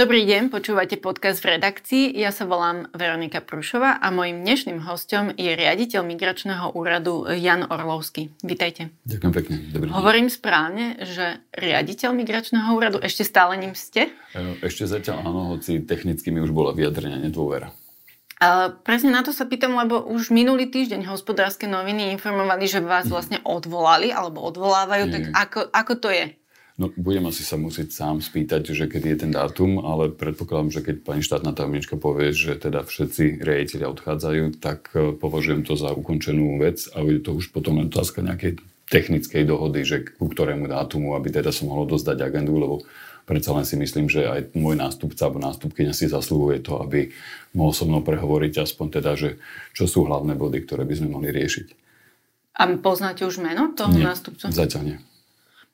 Dobrý deň, počúvate podcast v redakcii. Ja sa volám Veronika Prušová a mojim dnešným hostom je riaditeľ Migračného úradu Jan Orlovský. Vítajte. Ďakujem pekne. Dobrý deň. Hovorím správne, že riaditeľ Migračného úradu ešte stále ním ste? E, ešte zatiaľ áno, hoci technicky mi už bola vyjadrenia nedôvera. Uh, presne na to sa pýtam, lebo už minulý týždeň hospodárske noviny informovali, že vás mhm. vlastne odvolali alebo odvolávajú, tak ako, ako to je? No, budem asi sa musieť sám spýtať, že kedy je ten dátum, ale predpokladám, že keď pani štátna tajomnička povie, že teda všetci riaditeľia odchádzajú, tak e, považujem to za ukončenú vec a je to už potom len otázka nejakej technickej dohody, že ku ktorému dátumu, aby teda som mohol dozdať agendu, lebo predsa len si myslím, že aj môj nástupca alebo nástupkynia si zaslúhuje to, aby mohol so mnou prehovoriť aspoň teda, že čo sú hlavné body, ktoré by sme mohli riešiť. A poznáte už meno toho nie, nástupcu? Zatiaľ nie.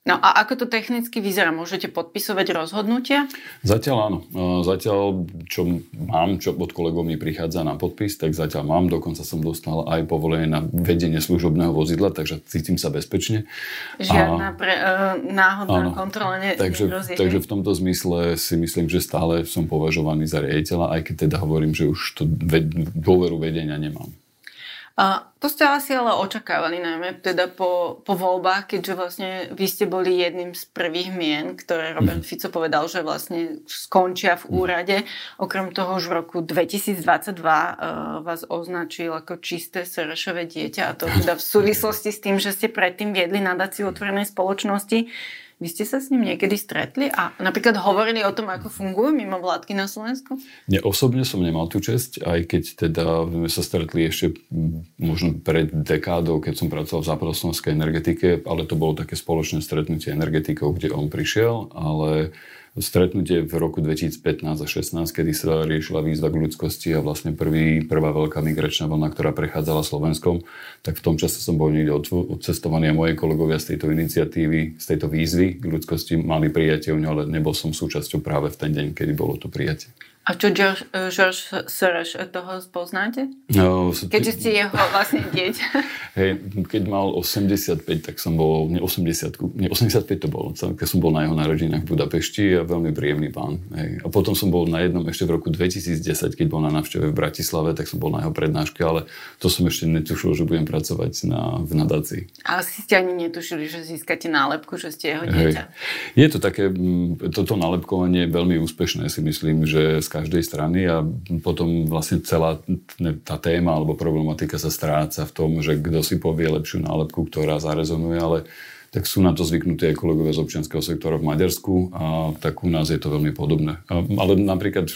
No a ako to technicky vyzerá? Môžete podpisovať rozhodnutia? Zatiaľ áno. Zatiaľ, čo mám, čo od kolegov mi prichádza na podpis, tak zatiaľ mám. Dokonca som dostal aj povolenie na vedenie služobného vozidla, takže cítim sa bezpečne. Žiadna pre, uh, náhodná áno. kontrola ne, takže, takže v tomto zmysle si myslím, že stále som považovaný za riaditeľa, aj keď teda hovorím, že už to dôveru vedenia nemám. A to ste asi ale očakávali, najmä teda po, po voľbách, keďže vlastne vy ste boli jedným z prvých mien, ktoré Robert mm. Fico povedal, že vlastne skončia v mhm. úrade. Okrem toho už v roku 2022 uh, vás označil ako čisté Serešové dieťa a to teda v súvislosti s tým, že ste predtým viedli nadáciu otvorenej spoločnosti. Vy ste sa s ním niekedy stretli a napríklad hovorili o tom, ako fungujú mimo vládky na Slovensku? Ja osobne som nemal tú čest, aj keď teda sme sa stretli ešte možno pred dekádou, keď som pracoval v západoslovenskej energetike, ale to bolo také spoločné stretnutie energetikov, kde on prišiel, ale stretnutie v roku 2015 a 16, kedy sa riešila výzva k ľudskosti a vlastne prvý, prvá veľká migračná vlna, ktorá prechádzala Slovenskom, tak v tom čase som bol niekde odcestovaný a moje kolegovia z tejto iniciatívy, z tejto výzvy k ľudskosti mali prijatie u ňo, ale nebol som súčasťou práve v ten deň, kedy bolo to prijatie. A čo George, George Soros, toho poznáte? No, Keďže ste jeho vlastne dieťa. Hej, keď mal 85, tak som bol, nie 80, nie 85 to bolo, keď som bol na jeho narodinách v Budapešti a veľmi príjemný pán. Hej. A potom som bol na jednom ešte v roku 2010, keď bol na návšteve v Bratislave, tak som bol na jeho prednáške, ale to som ešte netušil, že budem pracovať na, v nadácii. A asi ste ani netušili, že získate nálepku, že ste jeho dieťa. Hej. Je to také, toto nálepkovanie je veľmi úspešné, si myslím, že každej strany a potom vlastne celá tá téma alebo problematika sa stráca v tom, že kto si povie lepšiu nálepku, ktorá zarezonuje, ale tak sú na to zvyknutí aj kolegovia z občianského sektora v Maďarsku a tak u nás je to veľmi podobné. Ale napríklad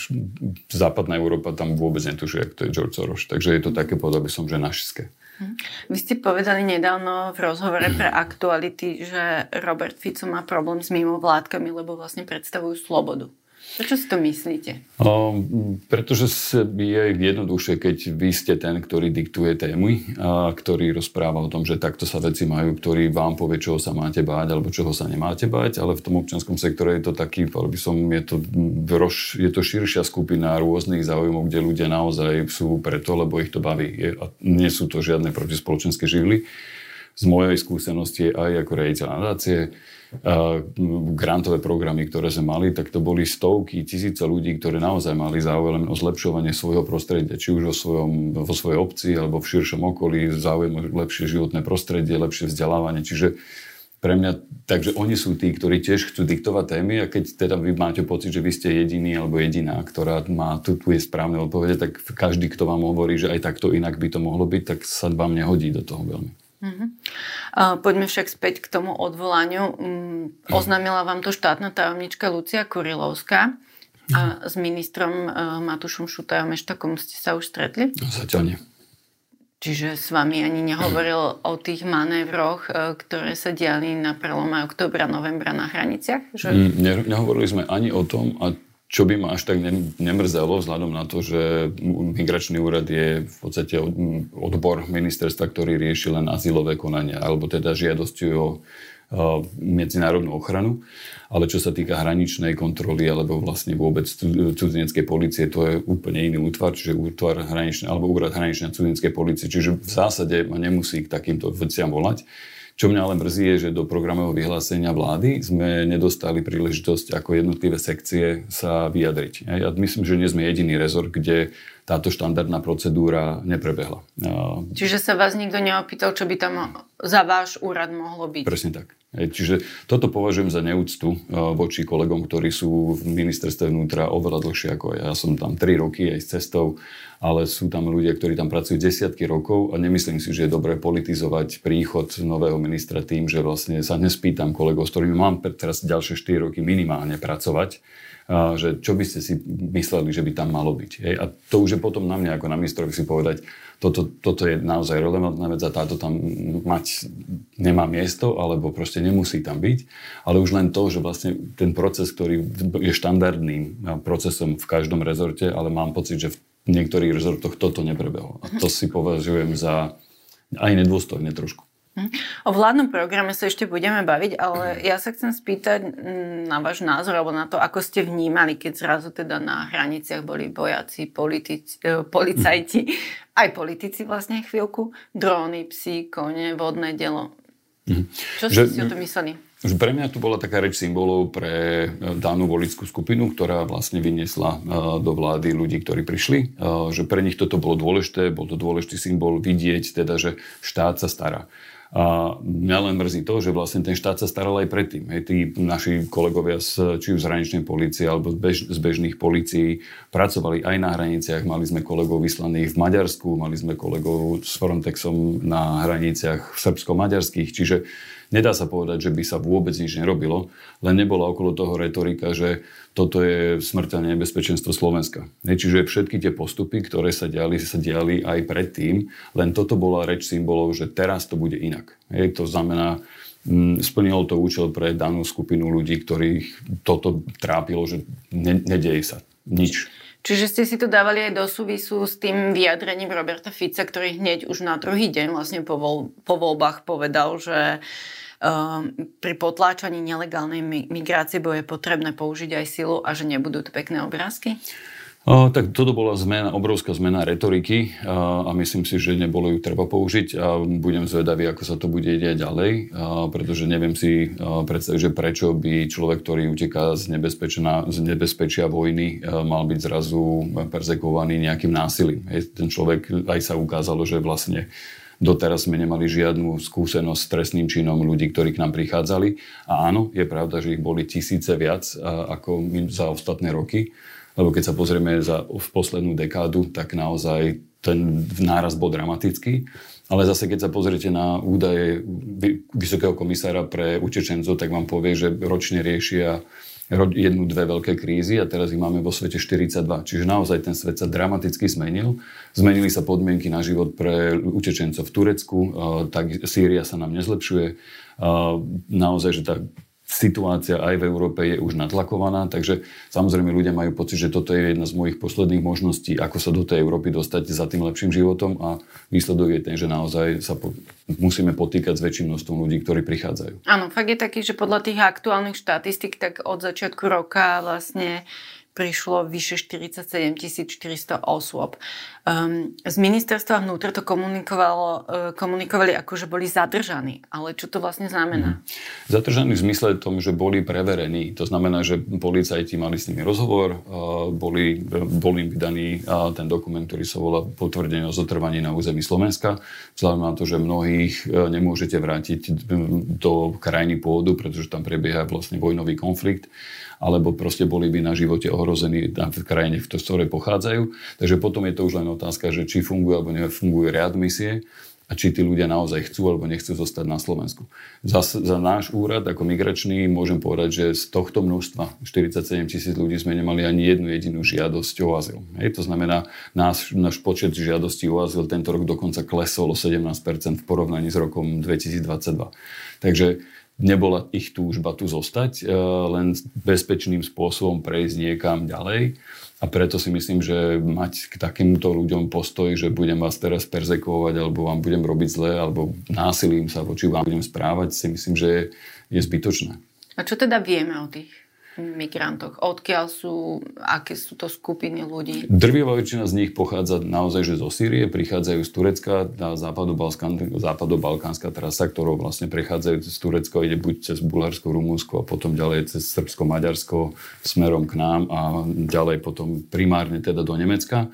západná Európa tam vôbec netuší, ak to je George Soros. Takže je to také, povedal by som, že našiské. Hm. Vy ste povedali nedávno v rozhovore pre aktuality, že Robert Fico má problém s mimovládkami, lebo vlastne predstavujú slobodu. Prečo si to myslíte? O, pretože je jednoduchšie, keď vy ste ten, ktorý diktuje témy, a ktorý rozpráva o tom, že takto sa veci majú, ktorý vám povie, čoho sa máte báť alebo čoho sa nemáte báť, ale v tom občianskom sektore je to taký, by som, je to, je to širšia skupina rôznych záujmov, kde ľudia naozaj sú preto, lebo ich to baví. Je, a nie sú to žiadne protispoločenské živly. Z mojej skúsenosti aj ako riaditeľ nadácie, grantové programy, ktoré sme mali, tak to boli stovky, tisíce ľudí, ktorí naozaj mali záujem o zlepšovanie svojho prostredia, či už vo, svojom, vo svojej obci alebo v širšom okolí, záujem o lepšie životné prostredie, lepšie vzdelávanie. Čiže pre mňa, takže oni sú tí, ktorí tiež chcú diktovať témy a keď teda vy máte pocit, že vy ste jediný alebo jediná, ktorá má tu, tu je správne odpovede, tak každý, kto vám hovorí, že aj takto inak by to mohlo byť, tak sa vám nehodí do toho veľmi. Uh, poďme však späť k tomu odvolaniu. Um, oznámila vám to štátna tajomnička Lucia Kurilovská. A s ministrom uh, Matušom Šutajom Eštakom ste sa už stretli? Zatiaľ nie. Čiže s vami ani nehovoril o tých manévroch, e, ktoré sa diali na prelome oktobra, novembra na hraniciach? Že... Mm, ne, nehovorili sme ani o tom a čo by ma až tak nemrzelo, vzhľadom na to, že migračný úrad je v podstate odbor ministerstva, ktorý rieši len azylové konania, alebo teda žiadosti o medzinárodnú ochranu. Ale čo sa týka hraničnej kontroly alebo vlastne vôbec cudzineckej policie, to je úplne iný útvar, čiže útvar hraničnej, alebo úrad hraničnej cudzineckej policie. Čiže v zásade ma nemusí k takýmto veciam volať. Čo mňa ale mrzí je, že do programového vyhlásenia vlády sme nedostali príležitosť ako jednotlivé sekcie sa vyjadriť. Ja myslím, že nie sme jediný rezort, kde táto štandardná procedúra neprebehla. Čiže sa vás nikto neopýtal, čo by tam za váš úrad mohlo byť? Presne tak. Čiže toto považujem za neúctu voči kolegom, ktorí sú v ministerstve vnútra oveľa dlhšie ako ja. Ja som tam 3 roky aj s cestou, ale sú tam ľudia, ktorí tam pracujú desiatky rokov a nemyslím si, že je dobré politizovať príchod nového ministra tým, že vlastne sa nespýtam kolegov, s ktorými mám teraz ďalšie 4 roky minimálne pracovať, že čo by ste si mysleli, že by tam malo byť. A to už je potom na mňa ako na ministrovi si povedať, toto, toto je naozaj relevantná vec a táto tam mať nemá miesto, alebo proste nemusí tam byť. Ale už len to, že vlastne ten proces, ktorý je štandardným procesom v každom rezorte, ale mám pocit, že v niektorých rezortoch toto neprebehlo. A to si považujem za aj nedôstojné trošku. Hm. O vládnom programe sa ešte budeme baviť, ale ja sa chcem spýtať mm, na váš názor alebo na to, ako ste vnímali, keď zrazu teda na hraniciach boli vojaci, politici, eh, policajti, aj politici vlastne chvíľku, dróny, psi, kone, vodné. Mhm. Čo ste si o to mysleli? Že pre mňa tu bola taká reč symbolov pre eh, danú volickú skupinu, ktorá vlastne vyniesla eh, do vlády ľudí, ktorí prišli. Že pre nich toto bolo dôležité, bol to dôležitý symbol vidieť, teda, že štát sa stará. A mňa len mrzí to, že vlastne ten štát sa staral aj predtým. Hej, tí naši kolegovia z, či už z hraničnej policie alebo z, bež, z bežných policií pracovali aj na hraniciach. Mali sme kolegov vyslaných v Maďarsku, mali sme kolegov s Frontexom na hraniciach srbsko-maďarských. Čiže Nedá sa povedať, že by sa vôbec nič nerobilo, len nebola okolo toho retorika, že toto je smrteľné nebezpečenstvo Slovenska. Čiže všetky tie postupy, ktoré sa diali, sa diali aj predtým, len toto bola reč symbolov, že teraz to bude inak. To znamená, mm, splnilo to účel pre danú skupinu ľudí, ktorých toto trápilo, že ne, nedeje sa nič. Čiže ste si to dávali aj do súvisu s tým vyjadrením Roberta Fica, ktorý hneď už na druhý deň vlastne po, voľ, po voľbách povedal, že Ehm, pri potláčaní nelegálnej migrácie bude potrebné použiť aj silu a že nebudú to pekné obrázky? O, tak toto bola zmena, obrovská zmena retoriky a, a myslím si, že nebolo ju treba použiť a budem zvedavý, ako sa to bude diať ďalej, a, pretože neviem si a, predstaviť, že prečo by človek, ktorý uteká z, z nebezpečia vojny, a, mal byť zrazu perzekovaný nejakým násilím. Hej, ten človek aj sa ukázalo, že vlastne Doteraz sme nemali žiadnu skúsenosť s trestným činom ľudí, ktorí k nám prichádzali. A áno, je pravda, že ich boli tisíce viac ako za ostatné roky. Lebo keď sa pozrieme za, v poslednú dekádu, tak naozaj ten náraz bol dramatický. Ale zase, keď sa pozriete na údaje Vysokého komisára pre utečencov, tak vám povie, že ročne riešia jednu, dve veľké krízy a teraz ich máme vo svete 42. Čiže naozaj ten svet sa dramaticky zmenil. Zmenili sa podmienky na život pre utečencov v Turecku, tak Sýria sa nám nezlepšuje. Naozaj, že tá situácia aj v Európe je už natlakovaná, takže samozrejme ľudia majú pocit, že toto je jedna z mojich posledných možností, ako sa do tej Európy dostať za tým lepším životom a výsledok je ten, že naozaj sa po, musíme potýkať s väčším množstvom ľudí, ktorí prichádzajú. Áno, fakt je taký, že podľa tých aktuálnych štatistik, tak od začiatku roka vlastne prišlo vyše 47 400 osôb. Um, z ministerstva vnútra to komunikovalo, uh, komunikovali ako, že boli zadržaní. Ale čo to vlastne znamená? Mm. Zadržaní v zmysle tom, že boli preverení. To znamená, že policajti mali s nimi rozhovor, uh, boli, bol im vydaný uh, ten dokument, ktorý sa volá potvrdenie o zotrvaní na území Slovenska. Vzhľadom na to, že mnohých uh, nemôžete vrátiť do krajiny pôvodu, pretože tam prebieha vlastne vojnový konflikt alebo proste boli by na živote ohrození v krajine, v ktorej pochádzajú. Takže potom je to už len otázka, že či fungujú alebo nefungujú readmisie a či tí ľudia naozaj chcú alebo nechcú zostať na Slovensku. Za, za náš úrad ako migračný môžem povedať, že z tohto množstva 47 tisíc ľudí sme nemali ani jednu jedinú žiadosť o azyl. Hej, to znamená, náš, náš počet žiadostí o azyl tento rok dokonca klesol o 17% v porovnaní s rokom 2022. Takže nebola ich túžba tu zostať, e, len bezpečným spôsobom prejsť niekam ďalej. A preto si myslím, že mať k takýmto ľuďom postoj, že budem vás teraz perzekovať, alebo vám budem robiť zle, alebo násilím sa voči vám budem správať, si myslím, že je, je zbytočné. A čo teda vieme o tých migrantoch? Odkiaľ sú, aké sú to skupiny ľudí? Drvivá väčšina z nich pochádza naozaj že zo Sýrie, prichádzajú z Turecka, tá západobalkánska trasa, ktorou vlastne prechádzajú z Turecka, ide buď cez Bulharsko, Rumunsko a potom ďalej cez Srbsko, Maďarsko smerom k nám a ďalej potom primárne teda do Nemecka.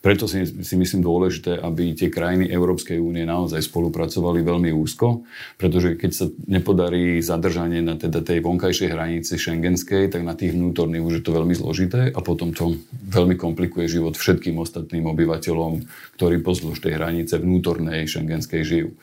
Preto si, si myslím dôležité, aby tie krajiny Európskej únie naozaj spolupracovali veľmi úzko, pretože keď sa nepodarí zadržanie na teda tej vonkajšej hranici šengenskej, tak na tých vnútorných už je to veľmi zložité a potom to veľmi komplikuje život všetkým ostatným obyvateľom, ktorí pozdĺž tej hranice vnútornej šengenskej žijú.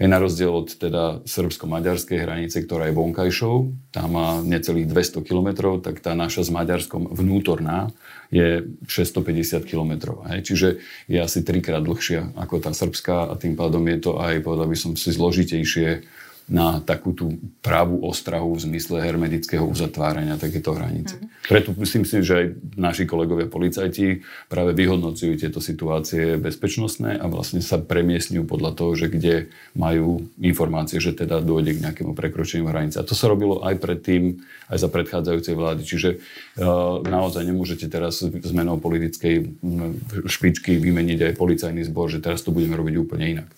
Je na rozdiel od teda srbsko-maďarskej hranice, ktorá je vonkajšou, tá má necelých 200 km, tak tá naša s Maďarskom vnútorná je 650 km. Čiže je asi trikrát dlhšia ako tá srbská a tým pádom je to aj, povedal by som si, zložitejšie na takú tú pravú ostrahu v zmysle hermetického uzatvárania takéto hranice. Mm. Preto myslím si, že aj naši kolegovia policajti práve vyhodnocujú tieto situácie bezpečnostné a vlastne sa premiesňujú podľa toho, že kde majú informácie, že teda dôjde k nejakému prekročeniu hranice. A to sa robilo aj predtým, aj za predchádzajúcej vlády. Čiže uh, naozaj nemôžete teraz zmenou politickej špičky vymeniť aj policajný zbor, že teraz to budeme robiť úplne inak.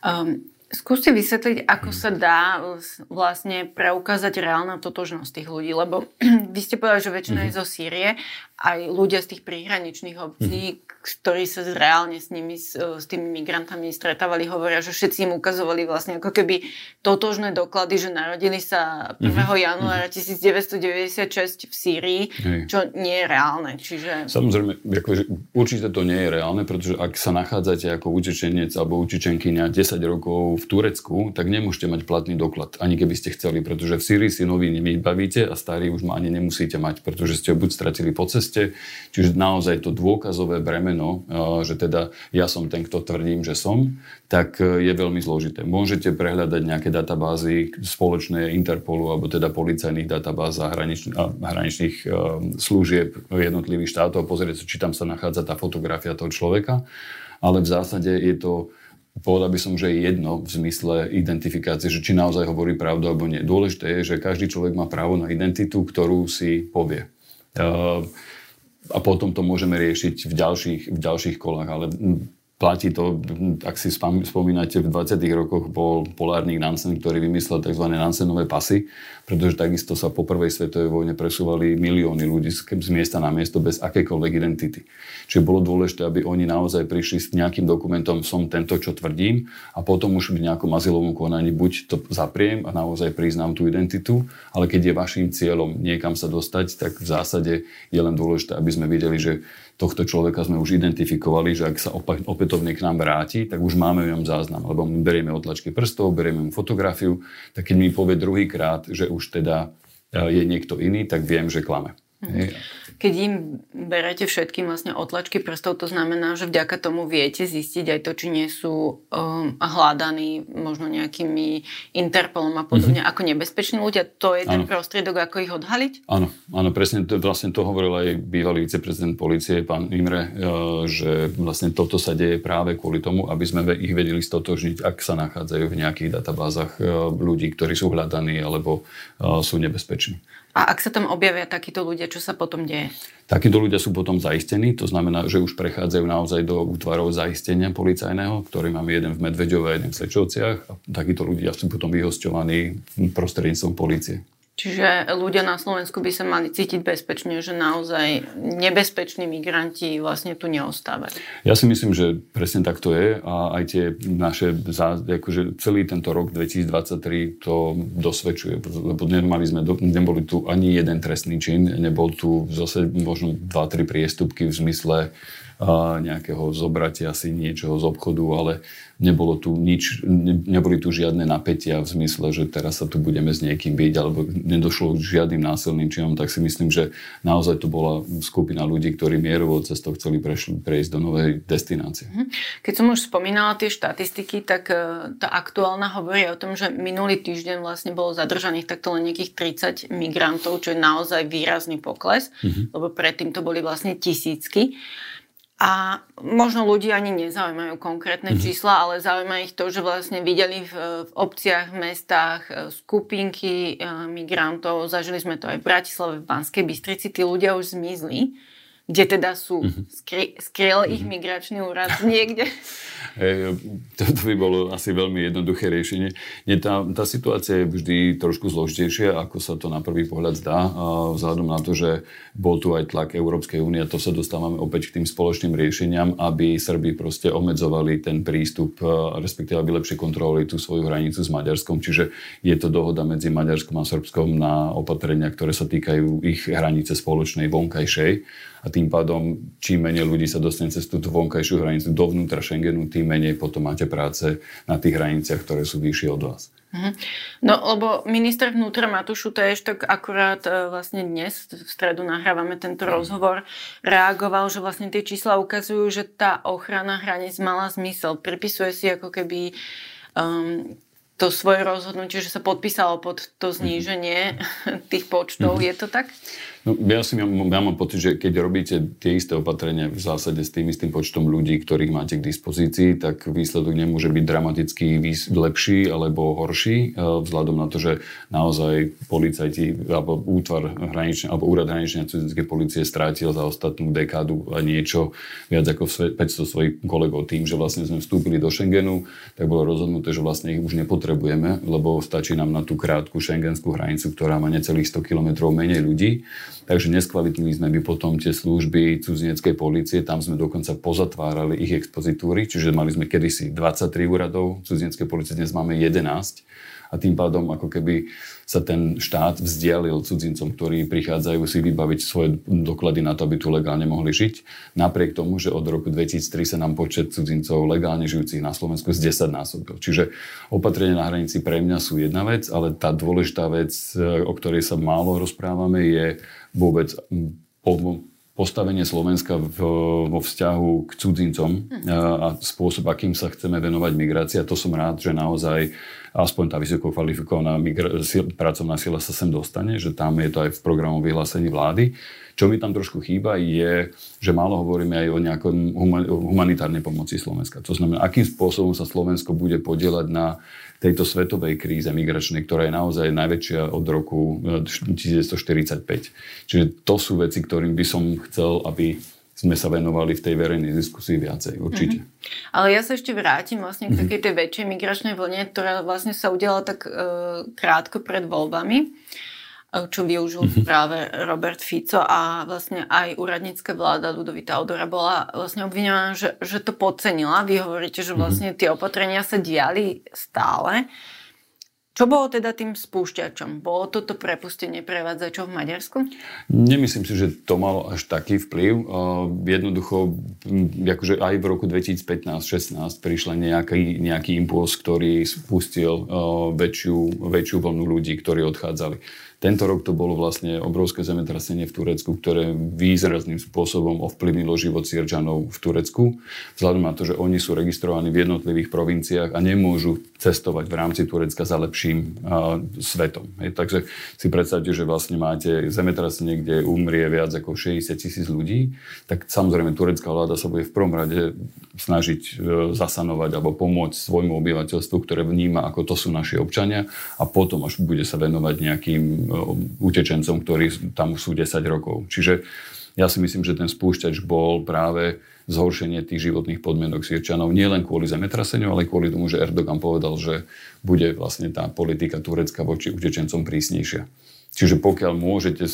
Um, Skúste vysvetliť, ako sa dá vlastne preukázať reálna totožnosť tých ľudí, lebo vy ste povedali, že väčšina mm-hmm. je zo Sýrie, aj ľudia z tých príhraničných obcí, mm-hmm ktorí sa reálne s nimi, s, s tými migrantami stretávali, hovoria, že všetci im ukazovali vlastne ako keby totožné doklady, že narodili sa 1. Mm-hmm. januára 1996 v Sýrii, Hej. čo nie je reálne. Čiže... Samozrejme, akože, určite to nie je reálne, pretože ak sa nachádzate ako utečenec alebo utečenkyňa 10 rokov v Turecku, tak nemôžete mať platný doklad, ani keby ste chceli, pretože v Sýrii si nový nevybavíte a starý už ma ani nemusíte mať, pretože ste ho buď stratili po ceste, čiže naozaj to dôkazové breme bremeno, že teda ja som ten, kto tvrdím, že som, tak e, je veľmi zložité. Môžete prehľadať nejaké databázy spoločné Interpolu alebo teda policajných databáz hraničných, hraničných e, služieb jednotlivých štátov a pozrieť, či tam sa nachádza tá fotografia toho človeka, ale v zásade je to povedal by som, že je jedno v zmysle identifikácie, že či naozaj hovorí pravdu alebo nie. Dôležité je, že každý človek má právo na identitu, ktorú si povie. Uh, a potom to môžeme riešiť v ďalších, v ďalších kolách, ale platí to, ak si spomínate, v 20. rokoch bol polárny Nansen, ktorý vymyslel tzv. Nansenové pasy, pretože takisto sa po prvej svetovej vojne presúvali milióny ľudí z miesta na miesto bez akékoľvek identity. Čiže bolo dôležité, aby oni naozaj prišli s nejakým dokumentom, som tento, čo tvrdím, a potom už v nejakom azylovom konaní buď to zapriem a naozaj priznám tú identitu, ale keď je vašim cieľom niekam sa dostať, tak v zásade je len dôležité, aby sme videli, že tohto človeka sme už identifikovali, že ak sa opätovne k nám vráti, tak už máme v ňom záznam, lebo my berieme otlačky prstov, berieme mu fotografiu, tak keď mi povie druhýkrát, že už teda e, je niekto iný, tak viem, že klame. Mhm. Keď im berete všetkým vlastne otlačky prstov, to znamená, že vďaka tomu viete zistiť aj to, či nie sú um, hľadaní možno nejakými Interpolom a podobne mm-hmm. ako nebezpeční ľudia. To je ten ano. prostriedok, ako ich odhaliť? Áno, áno, presne to, vlastne to hovoril aj bývalý viceprezident policie, pán Imre, uh, že vlastne toto sa deje práve kvôli tomu, aby sme ich vedeli stotožniť, ak sa nachádzajú v nejakých databázach uh, ľudí, ktorí sú hľadaní alebo uh, sú nebezpeční. A ak sa tam objavia takíto ľudia, čo sa potom deje? Takíto ľudia sú potom zaistení, to znamená, že už prechádzajú naozaj do útvarov zaistenia policajného, ktorý máme jeden v Medveďove a jeden v Sečovciach a takíto ľudia sú potom vyhosťovaní prostredníctvom policie. Čiže ľudia na Slovensku by sa mali cítiť bezpečne, že naozaj nebezpeční migranti vlastne tu neostávajú. Ja si myslím, že presne tak to je a aj tie naše, akože celý tento rok 2023 to dosvedčuje, lebo nemali sme, neboli tu ani jeden trestný čin, nebol tu zase možno 2-3 priestupky v zmysle nejakého zobratia si niečoho z obchodu, ale nebolo tu nič, ne, neboli tu žiadne napätia v zmysle, že teraz sa tu budeme s niekým byť, alebo nedošlo k žiadnym násilným činom, tak si myslím, že naozaj to bola skupina ľudí, ktorí mierovou cestou chceli prešli, prejsť do novej destinácie. Mhm. Keď som už spomínala tie štatistiky, tak e, tá aktuálna hovorí o tom, že minulý týždeň vlastne bolo zadržaných takto len nejakých 30 migrantov, čo je naozaj výrazný pokles, mm-hmm. lebo predtým to boli vlastne tisícky. A možno ľudí ani nezaujímajú konkrétne mm-hmm. čísla, ale zaujíma ich to, že vlastne videli v, v obciach, mestách e, skupinky e, migrantov. Zažili sme to aj v Bratislave, v Banskej Bystrici. Tí ľudia už zmizli. Kde teda sú? Mm-hmm. Skry, skryl mm-hmm. ich mhm. migračný úrad niekde? Hey, to by bolo asi veľmi jednoduché riešenie. Nie, tá, tá situácia je vždy trošku zložitejšia, ako sa to na prvý pohľad zdá. Vzhľadom na to, že bol tu aj tlak Európskej únie to sa dostávame opäť k tým spoločným riešeniam, aby Srbi proste obmedzovali ten prístup, respektíve aby lepšie kontrolovali tú svoju hranicu s Maďarskom. Čiže je to dohoda medzi Maďarskom a Srbskom na opatrenia, ktoré sa týkajú ich hranice spoločnej vonkajšej a tým pádom čím menej ľudí sa dostane cez túto vonkajšiu hranicu dovnútra Schengenu, tým menej potom máte práce na tých hraniciach, ktoré sú vyššie od vás. Mhm. No, lebo minister vnútra Matušu tiež tak akurát e, vlastne dnes, v stredu nahrávame tento mhm. rozhovor, reagoval, že vlastne tie čísla ukazujú, že tá ochrana hraníc mala zmysel. Pripisuje si ako keby um, to svoje rozhodnutie, že sa podpísalo pod to zníženie tých počtov. Je to tak? No, ja, si, ja, ja mám pocit, že keď robíte tie isté opatrenia v zásade s tým istým počtom ľudí, ktorých máte k dispozícii, tak výsledok nemôže byť dramaticky lepší alebo horší, e, vzhľadom na to, že naozaj policajti alebo útvar hranične, alebo úrad hraničnej cudzinskej policie strátil za ostatnú dekádu a niečo viac ako 500 svojich kolegov. Tým, že vlastne sme vstúpili do Schengenu, tak bolo rozhodnuté, že vlastne ich už nepotrebujeme, lebo stačí nám na tú krátku šengenskú hranicu, ktorá má necelých 100 km menej ľudí Takže neskvalitnili sme by potom tie služby cudzineckej policie, tam sme dokonca pozatvárali ich expozitúry, čiže mali sme kedysi 23 úradov cudzineckej policie, dnes máme 11 a tým pádom ako keby sa ten štát vzdialil cudzincom, ktorí prichádzajú si vybaviť svoje doklady na to, aby tu legálne mohli žiť. Napriek tomu, že od roku 2003 sa nám počet cudzincov legálne žijúcich na Slovensku z 10 násobil. Čiže opatrenia na hranici pre mňa sú jedna vec, ale tá dôležitá vec, o ktorej sa málo rozprávame, je vôbec postavenie Slovenska v, vo vzťahu k cudzincom a spôsob, akým sa chceme venovať migrácii. A to som rád, že naozaj aspoň tá vysoko kvalifikovaná migra- pracovná sila sa sem dostane, že tam je to aj v programu vyhlásení vlády. Čo mi tam trošku chýba je, že málo hovoríme aj o nejakom humanitárnej pomoci Slovenska. To znamená, akým spôsobom sa Slovensko bude podielať na tejto svetovej kríze migračnej, ktorá je naozaj najväčšia od roku 1945. Eh, Čiže to sú veci, ktorým by som chcel, aby sme sa venovali v tej verejnej diskusii viacej, určite. Mm-hmm. Ale ja sa ešte vrátim vlastne k mhm. takej tej väčšej migračnej vlne, ktorá vlastne sa udiala tak e, krátko pred voľbami čo využil mm-hmm. práve Robert Fico a vlastne aj úradnícka vláda Ludovita Odora bola vlastne obviňovaná, že, že to podcenila. Vy hovoríte, že mhm. vlastne tie opatrenia sa diali stále. Čo bolo teda tým spúšťačom? Bolo toto prepustenie prevádzačov v Maďarsku? Nemyslím si, že to malo až taký vplyv. Jednoducho, akože aj v roku 2015-16 prišla nejaký, nejaký impuls, ktorý spustil väčšiu, väčšiu vlnu ľudí, ktorí odchádzali. Tento rok to bolo vlastne obrovské zemetrasenie v Turecku, ktoré výrazným spôsobom ovplyvnilo život Sierčanov v Turecku, vzhľadom na to, že oni sú registrovaní v jednotlivých provinciách a nemôžu cestovať v rámci Turecka za lepším uh, svetom. Hej, takže si predstavte, že vlastne máte zemetrasenie, kde umrie viac ako 60 tisíc ľudí, tak samozrejme turecká vláda sa bude v prvom rade snažiť uh, zasanovať alebo pomôcť svojmu obyvateľstvu, ktoré vníma, ako to sú naši občania a potom až bude sa venovať nejakým utečencom, ktorí tam sú 10 rokov. Čiže ja si myslím, že ten spúšťač bol práve zhoršenie tých životných podmienok Sýrčanov nielen kvôli zemetraseniu, ale kvôli tomu, že Erdogan povedal, že bude vlastne tá politika Turecka voči utečencom prísnejšia. Čiže pokiaľ môžete,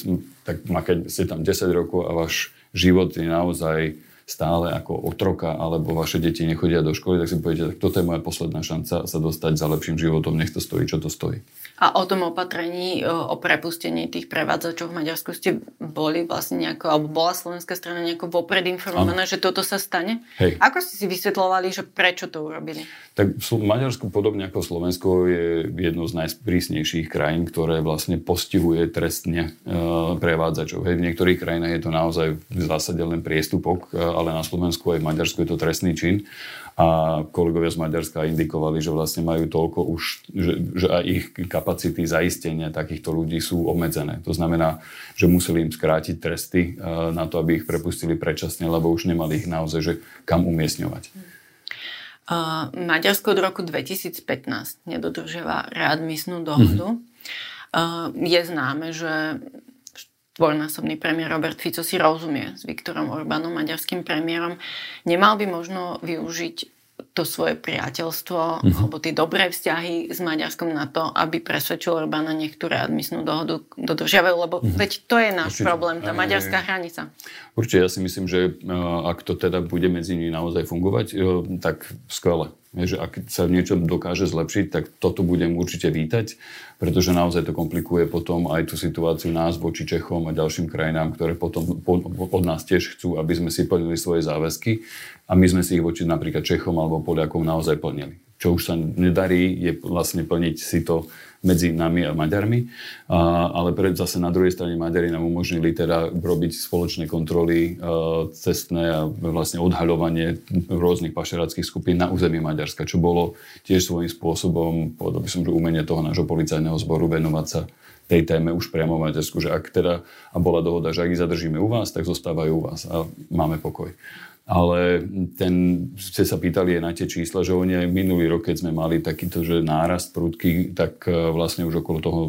tak keď ste tam 10 rokov a váš život je naozaj stále ako otroka, alebo vaše deti nechodia do školy, tak si poviete, tak toto je moja posledná šanca sa dostať za lepším životom, nech to stojí, čo to stojí. A o tom opatrení, o prepustení tých prevádzačov v Maďarsku ste boli vlastne nejako, alebo bola slovenská strana nejako vopred informovaná, ano. že toto sa stane? Hej. Ako ste si vysvetlovali, že prečo to urobili? Tak Maďarsko, podobne ako Slovensko, je jedno z najprísnejších krajín, ktoré vlastne postihuje trestne uh, prevádzačov. Hej, v niektorých krajinách je to naozaj v zásade len priestupok, e, ale na Slovensku aj v Maďarsku je to trestný čin a kolegovia z Maďarska indikovali, že vlastne majú toľko už, že, že aj ich kapacity zaistenia takýchto ľudí sú obmedzené. To znamená, že museli im skrátiť tresty e, na to, aby ich prepustili predčasne, lebo už nemali ich naozaj, že kam umiestňovať. Uh, Maďarsko od roku 2015 nedodržiava readmisnú dohodu. Mm-hmm. Uh, je známe, že dvojnásobný premiér Robert Fico si rozumie s Viktorom Orbánom, maďarským premiérom. Nemal by možno využiť to svoje priateľstvo uh-huh. alebo tie dobré vzťahy s Maďarskom na to, aby presvedčil Orbána nech tú readmisnú dohodu dodržiavajú, lebo uh-huh. veď to je náš Určite. problém, tá maďarská hranica. Určite, ja si myslím, že uh, ak to teda bude medzi nimi naozaj fungovať, uh, tak skvelé. Že ak sa niečo dokáže zlepšiť, tak toto budem určite vítať, pretože naozaj to komplikuje potom aj tú situáciu nás voči Čechom a ďalším krajinám, ktoré potom od nás tiež chcú, aby sme si plnili svoje záväzky a my sme si ich voči napríklad Čechom alebo Poliakom naozaj plnili. Čo už sa nedarí, je vlastne plniť si to medzi nami a Maďarmi, a, ale pred, zase na druhej strane Maďari nám umožnili teda robiť spoločné kontroly a, cestné a vlastne odhaľovanie rôznych pašeráckých skupín na území Maďarska, čo bolo tiež svojím spôsobom, povedal by som, že umenie toho nášho policajného zboru venovať sa tej téme už priamo v Maďarsku, že ak teda, a bola dohoda, že ak ich zadržíme u vás, tak zostávajú u vás a máme pokoj ale ten, ste sa pýtali aj na tie čísla, že oni aj minulý rok, keď sme mali takýto, že nárast prudky, tak e, vlastne už okolo toho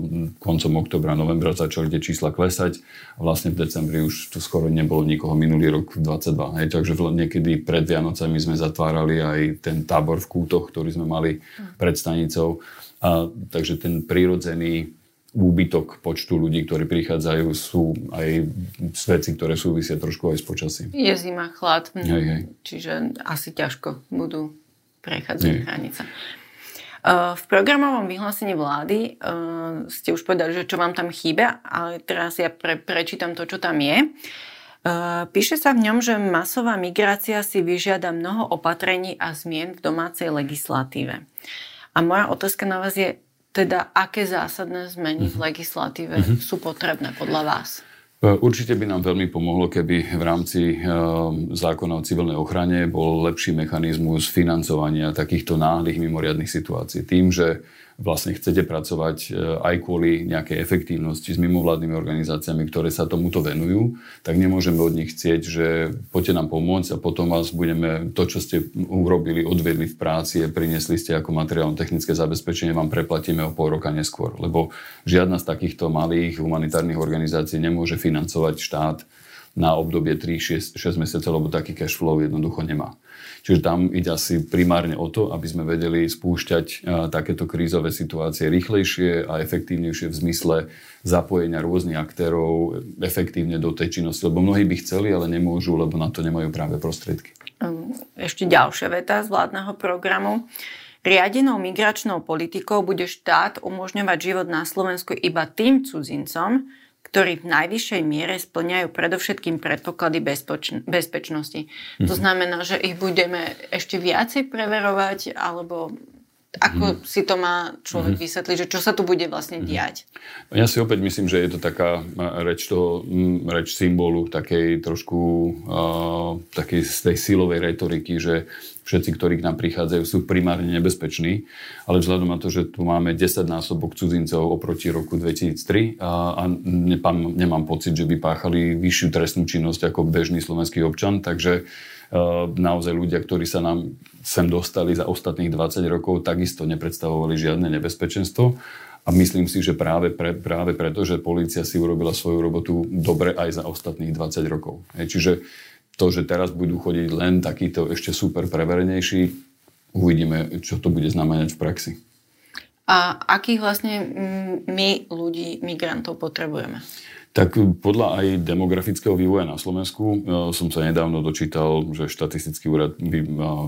koncom oktobra, novembra začali tie čísla klesať a vlastne v decembri už tu skoro nebolo nikoho minulý rok 22. Hej, takže niekedy pred Vianocami sme zatvárali aj ten tábor v Kútoch, ktorý sme mali pred stanicou. A, takže ten prírodzený úbytok počtu ľudí, ktorí prichádzajú, sú aj veci, ktoré súvisia trošku aj s počasím. Je zima, chlad, hej, hej. čiže asi ťažko budú prechádzať hej. hranice. V programovom vyhlásení vlády ste už povedali, že čo vám tam chýba, ale teraz ja pre, prečítam to, čo tam je. Píše sa v ňom, že masová migrácia si vyžiada mnoho opatrení a zmien v domácej legislatíve. A moja otázka na vás je, teda aké zásadné zmeny v mhm. legislatíve mm-hmm. sú potrebné podľa vás? E, určite by nám veľmi pomohlo, keby v rámci e, zákona o civilnej ochrane bol lepší mechanizmus financovania takýchto náhlych mimoriadných situácií. Tým, že vlastne chcete pracovať e, aj kvôli nejakej efektívnosti s mimovládnymi organizáciami, ktoré sa tomuto venujú, tak nemôžeme od nich chcieť, že poďte nám pomôcť a potom vás budeme, to, čo ste urobili, odvedli v práci a priniesli ste ako materiálno-technické zabezpečenie, vám preplatíme o pol roka neskôr. Lebo žiadna z takýchto malých humanitárnych organizácií nemôže financovať štát na obdobie 3-6 mesiacov, lebo taký cash flow jednoducho nemá. Čiže tam ide asi primárne o to, aby sme vedeli spúšťať takéto krízové situácie rýchlejšie a efektívnejšie v zmysle zapojenia rôznych aktérov efektívne do tej činnosti. Lebo mnohí by chceli, ale nemôžu, lebo na to nemajú práve prostriedky. Ehm, ešte ďalšia veta z vládneho programu. Riadenou migračnou politikou bude štát umožňovať život na Slovensku iba tým cudzincom, ktorí v najvyššej miere splňajú predovšetkým predpoklady bezpoč- bezpečnosti. Mm-hmm. To mhm. znamená, že ich budeme ešte viacej preverovať, alebo ako mm. si to má človek mm. vysvetliť, že čo sa tu bude vlastne mm. diať? Ja si opäť myslím, že je to taká reč, toho, reč symbolu takej trošku uh, takej z tej silovej retoriky, že všetci, ktorí k nám prichádzajú, sú primárne nebezpeční, ale vzhľadom na to, že tu máme 10 násobok cudzincov oproti roku 2003 a, a nepám, nemám pocit, že by páchali vyššiu trestnú činnosť ako bežný slovenský občan, takže uh, naozaj ľudia, ktorí sa nám sem dostali za ostatných 20 rokov, takisto nepredstavovali žiadne nebezpečenstvo. A myslím si, že práve, pre, práve preto, že polícia si urobila svoju robotu dobre aj za ostatných 20 rokov. Čiže to, že teraz budú chodiť len takíto ešte super preverenejší, uvidíme, čo to bude znamenať v praxi. A akých vlastne my ľudí, migrantov potrebujeme? Tak podľa aj demografického vývoja na Slovensku e, som sa nedávno dočítal, že štatistický úrad by e,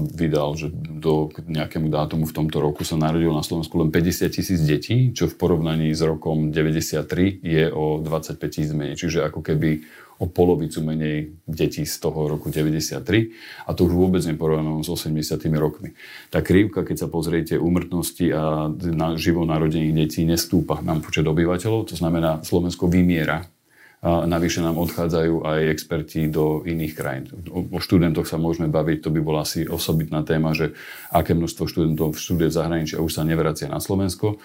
vydal, že do nejakému dátumu v tomto roku sa narodilo na Slovensku len 50 tisíc detí, čo v porovnaní s rokom 93 je o 25 tisíc menej. Čiže ako keby o polovicu menej detí z toho roku 93 a to už vôbec neporovnávam s 80 rokmi. Tá krivka, keď sa pozriete úmrtnosti a na živo narodených detí nestúpa nám počet obyvateľov, to znamená Slovensko vymiera a navyše nám odchádzajú aj experti do iných krajín. O študentoch sa môžeme baviť, to by bola asi osobitná téma, že aké množstvo študentov študuje v zahraničí a už sa nevracia na Slovensko.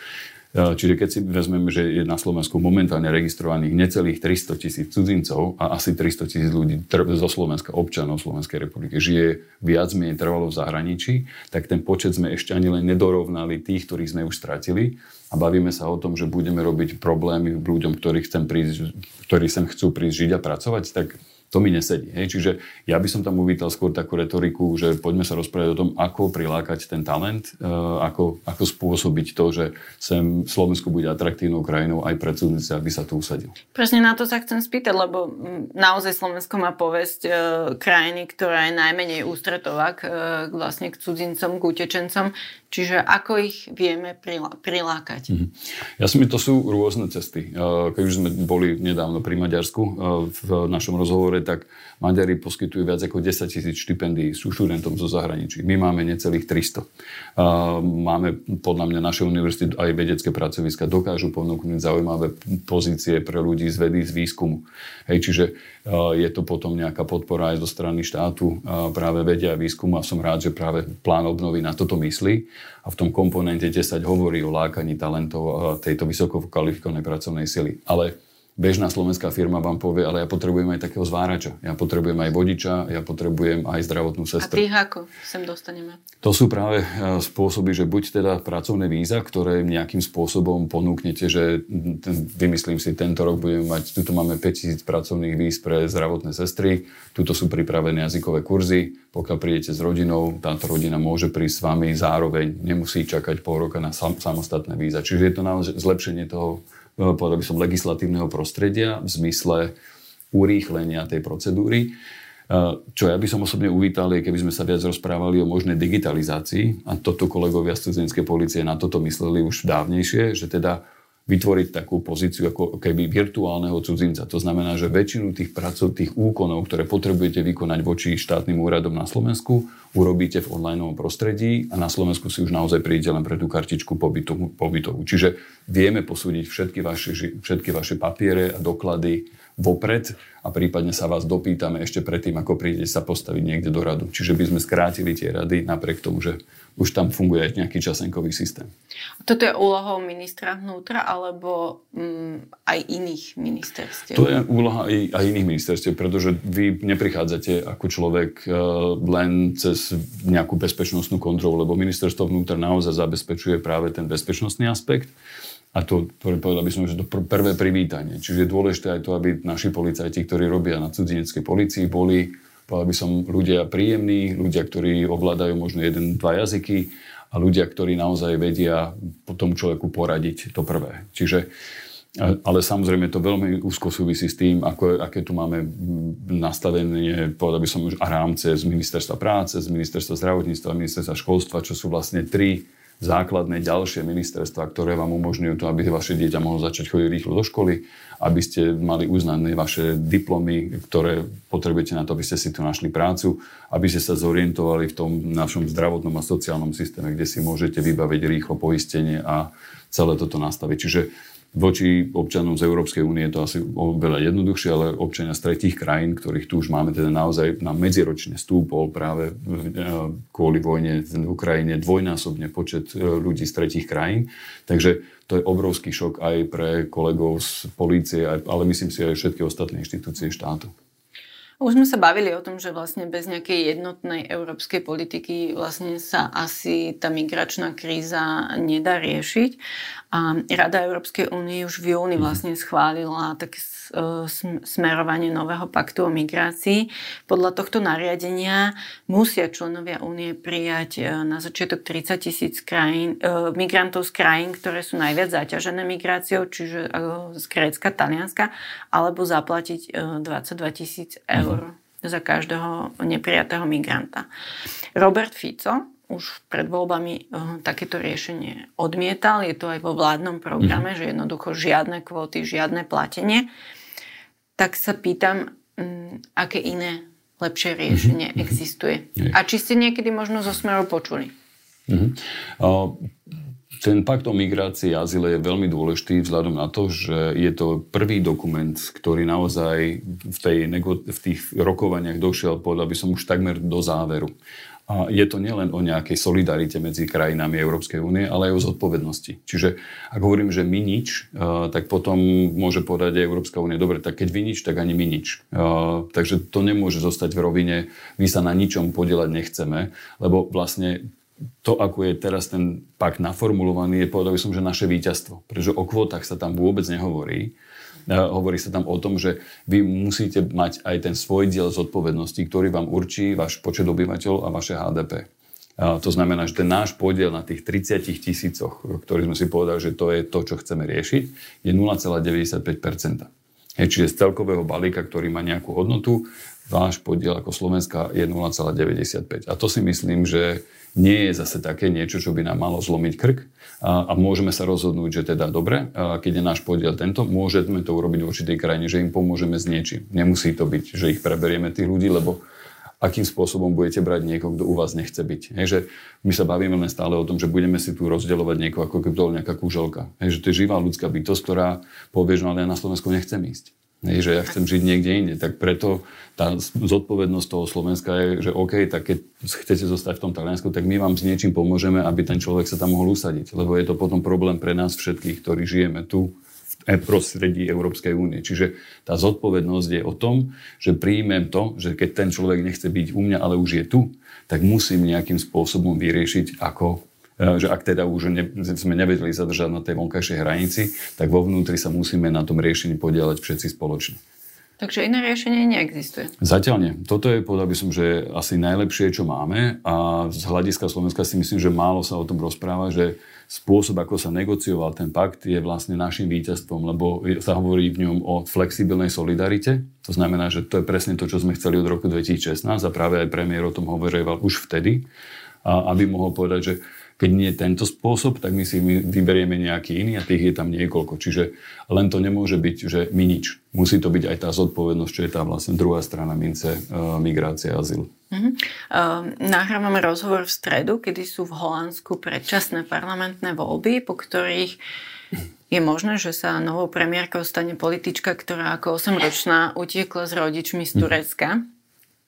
Čiže keď si vezmeme, že je na Slovensku momentálne registrovaných necelých 300 tisíc cudzincov a asi 300 tisíc ľudí zo Slovenska, občanov Slovenskej republiky, žije viac menej trvalo v zahraničí, tak ten počet sme ešte ani len nedorovnali tých, ktorých sme už stratili. A bavíme sa o tom, že budeme robiť problémy ľuďom, ktorí, chcem prísť, ktorí sem chcú prísť žiť a pracovať, tak to mi nesedí. Hej? Čiže ja by som tam uvítal skôr takú retoriku, že poďme sa rozprávať o tom, ako prilákať ten talent, e, ako, ako spôsobiť to, že sem Slovensko bude atraktívnou krajinou aj pre cudzinice, aby sa tu usadil. Presne na to sa chcem spýtať, lebo naozaj Slovensko má povesť e, krajiny, ktorá je najmenej ústretová k, e, vlastne k cudzincom, k utečencom. Čiže ako ich vieme prilákať? Mm-hmm. Ja si to sú rôzne cesty. Keď už sme boli nedávno pri Maďarsku v našom rozhovore, tak Maďari poskytujú viac ako 10 tisíc štipendií sú študentom zo zahraničí. My máme necelých 300. Máme podľa mňa naše univerzity aj vedecké pracoviska dokážu ponúknuť zaujímavé pozície pre ľudí z vedy, z výskumu. Hej, čiže je to potom nejaká podpora aj zo strany štátu práve vedia a výskumu a som rád, že práve plán obnovy na toto myslí a v tom komponente 10 hovorí o lákaní talentov tejto vysoko kvalifikovanej pracovnej sily. Ale bežná slovenská firma vám povie, ale ja potrebujem aj takého zvárača, ja potrebujem aj vodiča, ja potrebujem aj zdravotnú sestru. A tých ako sem dostaneme? To sú práve e, spôsoby, že buď teda pracovné víza, ktoré nejakým spôsobom ponúknete, že vymyslím si, tento rok budeme mať, tuto máme 5000 pracovných víz pre zdravotné sestry, tuto sú pripravené jazykové kurzy, pokiaľ prídete s rodinou, táto rodina môže prísť s vami zároveň, nemusí čakať pol roka na sam, samostatné víza. Čiže je to naozaj zlepšenie toho povedal by som, legislatívneho prostredia v zmysle urýchlenia tej procedúry. E, čo ja by som osobne uvítal, je, keby sme sa viac rozprávali o možnej digitalizácii. A toto kolegovia z cudzinskej policie na toto mysleli už dávnejšie, že teda vytvoriť takú pozíciu ako keby virtuálneho cudzinca. To znamená, že väčšinu tých pracov, tých úkonov, ktoré potrebujete vykonať voči štátnym úradom na Slovensku, urobíte v online prostredí a na Slovensku si už naozaj prídete len pre tú kartičku pobytovú. pobytovú. Čiže vieme posúdiť všetky vaše, všetky vaše papiere a doklady vopred a prípadne sa vás dopýtame ešte predtým, ako prídete sa postaviť niekde do radu. Čiže by sme skrátili tie rady napriek tomu, že už tam funguje nejaký časenkový systém. Toto je úlohou ministra vnútra alebo mm, aj iných ministerstiev? To je úloha aj, aj iných ministerstiev, pretože vy neprichádzate ako človek uh, len cez nejakú bezpečnostnú kontrolu, lebo ministerstvo vnútra naozaj zabezpečuje práve ten bezpečnostný aspekt a to, povedal by som, že to prvé privítanie. Čiže je dôležité aj to, aby naši policajti, ktorí robia na cudzineckej policii, boli, povedal by som, ľudia príjemní, ľudia, ktorí ovládajú možno jeden, dva jazyky a ľudia, ktorí naozaj vedia po tom človeku poradiť to prvé. Čiže ale samozrejme to veľmi úzko súvisí s tým, ako, aké tu máme nastavenie, povedal by som už, a rámce z ministerstva práce, z ministerstva zdravotníctva, ministerstva školstva, čo sú vlastne tri základné ďalšie ministerstva, ktoré vám umožňujú to, aby vaše dieťa mohlo začať chodiť rýchlo do školy, aby ste mali uznané vaše diplomy, ktoré potrebujete na to, aby ste si tu našli prácu, aby ste sa zorientovali v tom našom zdravotnom a sociálnom systéme, kde si môžete vybaviť rýchlo poistenie a celé toto nastaviť. Čiže Voči občanom z Európskej únie je to asi oveľa jednoduchšie, ale občania z tretích krajín, ktorých tu už máme teda naozaj na medziročne stúpol práve e, kvôli vojne v Ukrajine dvojnásobne počet e, ľudí z tretích krajín. Takže to je obrovský šok aj pre kolegov z polície, ale myslím si aj všetky ostatné inštitúcie štátu. Už sme sa bavili o tom, že vlastne bez nejakej jednotnej európskej politiky vlastne sa asi tá migračná kríza nedá riešiť. A Rada Európskej únie už v júni mhm. vlastne schválila také smerovanie nového paktu o migrácii. Podľa tohto nariadenia musia členovia únie prijať e, na začiatok 30 tisíc krajín, e, migrantov z krajín, ktoré sú najviac zaťažené migráciou, čiže z Grécka, Talianska, alebo zaplatiť 22 tisíc eur eur za každého neprijatého migranta. Robert Fico už pred voľbami uh, takéto riešenie odmietal. Je to aj vo vládnom programe, mm. že jednoducho žiadne kvóty, žiadne platenie. Tak sa pýtam, um, aké iné lepšie riešenie mm-hmm. existuje. Mm-hmm. A či ste niekedy možno zo Smeru počuli? Mm-hmm. Uh, ten pakt o migrácii a azyle je veľmi dôležitý vzhľadom na to, že je to prvý dokument, ktorý naozaj v, tej, v tých rokovaniach došiel, povedal by som už takmer do záveru. A je to nielen o nejakej solidarite medzi krajinami Európskej únie, ale aj o zodpovednosti. Čiže ak hovorím, že my nič, tak potom môže povedať Európska únia, dobre, tak keď vy nič, tak ani my nič. Takže to nemôže zostať v rovine, my sa na ničom podielať nechceme, lebo vlastne to, ako je teraz ten pakt naformulovaný, je povedal by som, že naše víťazstvo. Pretože o kvótach sa tam vôbec nehovorí. Hovorí sa tam o tom, že vy musíte mať aj ten svoj diel zodpovednosti, ktorý vám určí váš počet obyvateľov a vaše HDP. To znamená, že ten náš podiel na tých 30 tisícoch, ktorý sme si povedali, že to je to, čo chceme riešiť, je 0,95%. Hej, čiže z celkového balíka, ktorý má nejakú hodnotu, váš podiel ako Slovenska je 0,95. A to si myslím, že nie je zase také niečo, čo by nám malo zlomiť krk a, a môžeme sa rozhodnúť, že teda dobre, keď je náš podiel tento, môžeme to urobiť v určitej krajine, že im pomôžeme s niečím. Nemusí to byť, že ich preberieme tých ľudí, lebo akým spôsobom budete brať niekoho, kto u vás nechce byť. Hej, že my sa bavíme len stále o tom, že budeme si tu rozdeľovať niekoho ako keby to nejaká kúželka. Hej, že to je živá ľudská bytosť, ktorá povie, že no, ale ja na Slovensku nechcem ísť. Hej, že ja chcem žiť niekde inde. Tak preto tá zodpovednosť toho Slovenska je, že OK, tak keď chcete zostať v tom Taliansku, tak my vám s niečím pomôžeme, aby ten človek sa tam mohol usadiť. Lebo je to potom problém pre nás všetkých, ktorí žijeme tu v prostredí Európskej únie. Čiže tá zodpovednosť je o tom, že príjmem to, že keď ten človek nechce byť u mňa, ale už je tu, tak musím nejakým spôsobom vyriešiť, ako E, že ak teda už ne, sme nevedeli zadržať na tej vonkajšej hranici, tak vo vnútri sa musíme na tom riešení podielať všetci spoločne. Takže iné riešenie neexistuje. Zatiaľ nie. Toto je, povedal by som, že asi najlepšie, čo máme a z hľadiska Slovenska si myslím, že málo sa o tom rozpráva, že spôsob, ako sa negocioval ten pakt, je vlastne našim víťazstvom, lebo sa hovorí v ňom o flexibilnej solidarite. To znamená, že to je presne to, čo sme chceli od roku 2016 a práve aj premiér o tom hovoril už vtedy, a aby mohol povedať, že keď nie tento spôsob, tak my si vyberieme nejaký iný a tých je tam niekoľko. Čiže len to nemôže byť, že my nič. Musí to byť aj tá zodpovednosť, čo je tá vlastne druhá strana mince uh, migrácia a azyl. Uh-huh. Uh, nahrávame rozhovor v stredu, kedy sú v Holandsku predčasné parlamentné voľby, po ktorých je možné, že sa novou premiérkou stane politička, ktorá ako 8-ročná utiekla s rodičmi z Turecka.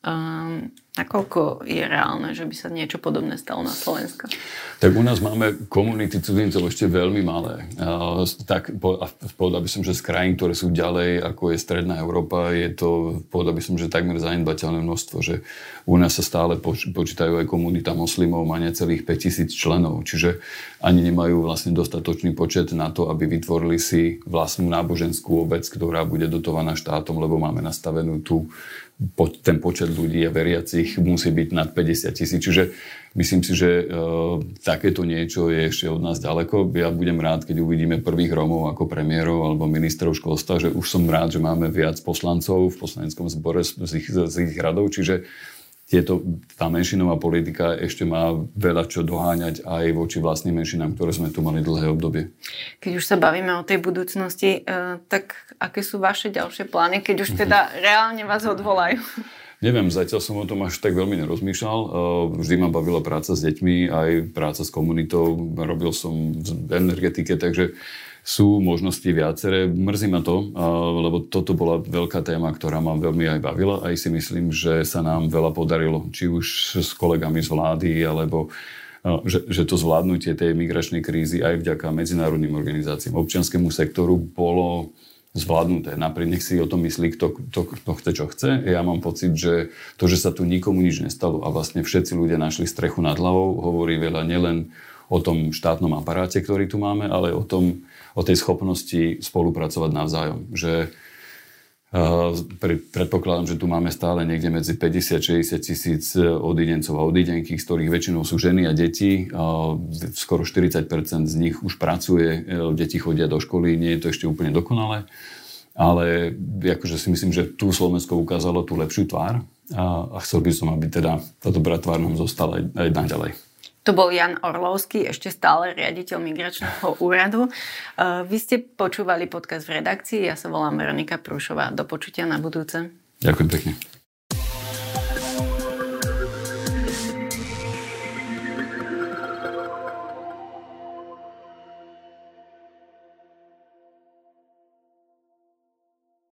Um, Nakoľko je reálne, že by sa niečo podobné stalo na Slovensku? Tak u nás máme komunity cudzincov ešte veľmi malé. Tak povedal by som, že z krajín, ktoré sú ďalej, ako je Stredná Európa, je to, povedal by som, že takmer zanedbateľné množstvo, že u nás sa stále počítajú aj komunita moslimov, má necelých 5000 členov, čiže ani nemajú vlastne dostatočný počet na to, aby vytvorili si vlastnú náboženskú obec, ktorá bude dotovaná štátom, lebo máme nastavenú tú ten počet ľudí a veriacich musí byť nad 50 tisíc. Čiže myslím si, že e, takéto niečo je ešte od nás ďaleko. Ja budem rád, keď uvidíme prvých Rómov ako premiérov alebo ministrov školstva, že už som rád, že máme viac poslancov v poslaneckom zbore z ich, z ich radov. Čiže tieto, tá menšinová politika ešte má veľa čo doháňať aj voči vlastným menšinám, ktoré sme tu mali dlhé obdobie. Keď už sa bavíme o tej budúcnosti, eh, tak aké sú vaše ďalšie plány, keď už teda reálne vás odvolajú? Neviem, zatiaľ som o tom až tak veľmi nerozmýšľal. Eh, vždy ma bavila práca s deťmi, aj práca s komunitou. Robil som v energetike, takže sú možnosti viaceré. Mrzí ma to, lebo toto bola veľká téma, ktorá ma veľmi aj bavila. Aj si myslím, že sa nám veľa podarilo, či už s kolegami z vlády, alebo že, že to zvládnutie tej migračnej krízy aj vďaka medzinárodným organizáciám, občianskému sektoru bolo zvládnuté. Napriek nech si o tom myslí, kto, kto, kto chce, čo chce. Ja mám pocit, že to, že sa tu nikomu nič nestalo a vlastne všetci ľudia našli strechu nad hlavou, hovorí veľa nielen o tom štátnom aparáte, ktorý tu máme, ale o, tom, o tej schopnosti spolupracovať navzájom. Že Predpokladám, že tu máme stále niekde medzi 50-60 tisíc e, odidencov a odidenky, z ktorých väčšinou sú ženy a deti. Skoro 40% z nich už pracuje, e, deti chodia do školy, nie je to ešte úplne dokonalé. Ale akože si myslím, že tu Slovensko ukázalo tú lepšiu tvár a, chcel by som, aby teda tá dobrá tvár nám zostala aj naďalej. To bol Jan Orlovský, ešte stále riaditeľ migračného úradu. E, vy ste počúvali podcast v redakcii, ja sa volám Veronika Prúšová. Do počutia na budúce. Ďakujem pekne.